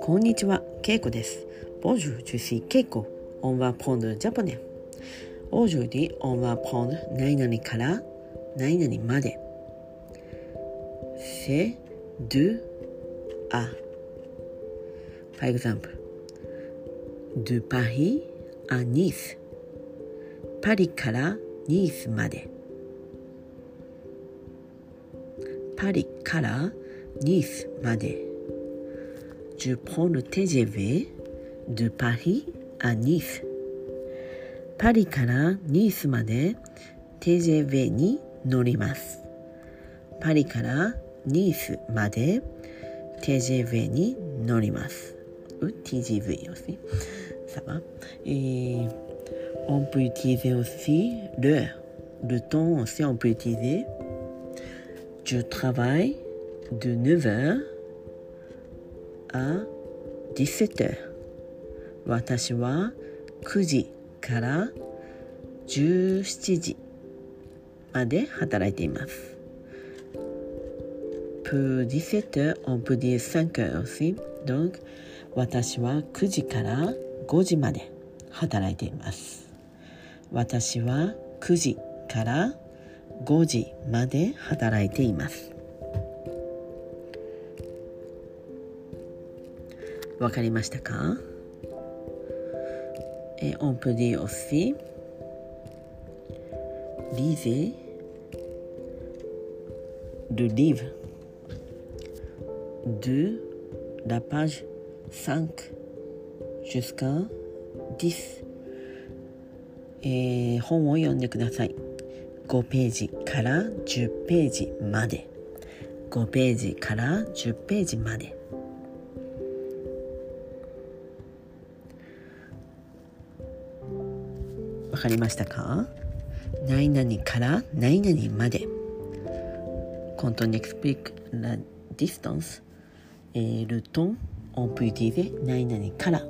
こんにちは、ケイコです。 Bonjour, je suis ケイコ。 On va apprendre japonais。 Aujourd'hui, on va apprendre 何々から、ないなりまで。 C'est de, à。 Par exemple, de Paris à Nice. からニースまで。Paris から Nice まで。Je prends le TGV de Paris à Nice. パリからニースまで TGV に乗ります。パリからニースまで TGV に乗ります。TGV aussi. Ça va. Et on peut utiliser aussi l'heure. Le temps aussi, on peut utiliser 私は9時から17時まで働いています。17h, 5h aussi. Donc, 私は9時から5時まで働いています。私は9時から5時まで働いています。5時まで働いていますわかりましたかえ on peut dire aussi lisez le livre de la page 5 jusqu'à 10えー本を読んでください5ページから10ページまで。5ページから10ページまで。わかりましたか？何々から何々まで。Quand on explique la distance et le temps, on peut utiliser 何々から。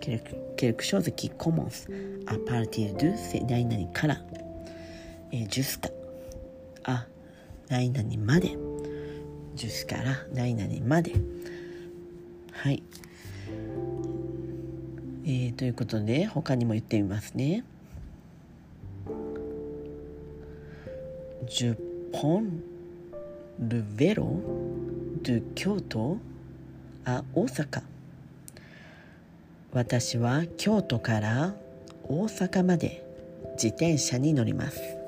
Quelque chose qui commence。 À partir de, c'est 何々から。えー jusqu'à, à 何々まで。jusqu'à là 何々まで。はい。えーということで他にも言ってみますね。Je prends le vélo de Kyoto à Osaka 私は京都から大阪まで自転車に乗ります。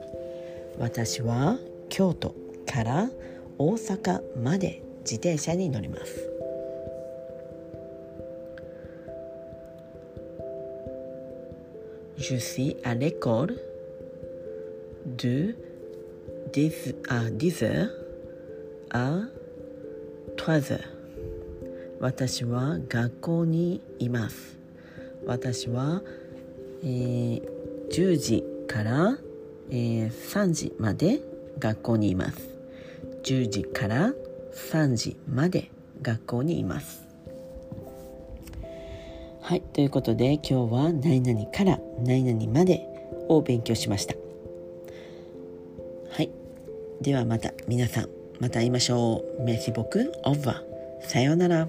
私は京都から大阪まで自転車に乗ります。Je suis à l'école de 10 à 10 heures à 3 heures. 私は学校にいます。私は、えー10時から、えー3時まで学校にいます。10時から3時まで学校にいます。はいということで今日は何々から何々までを勉強しました。はい。ではまた皆さんまた会いましょう。メシボクオーバーさようなら。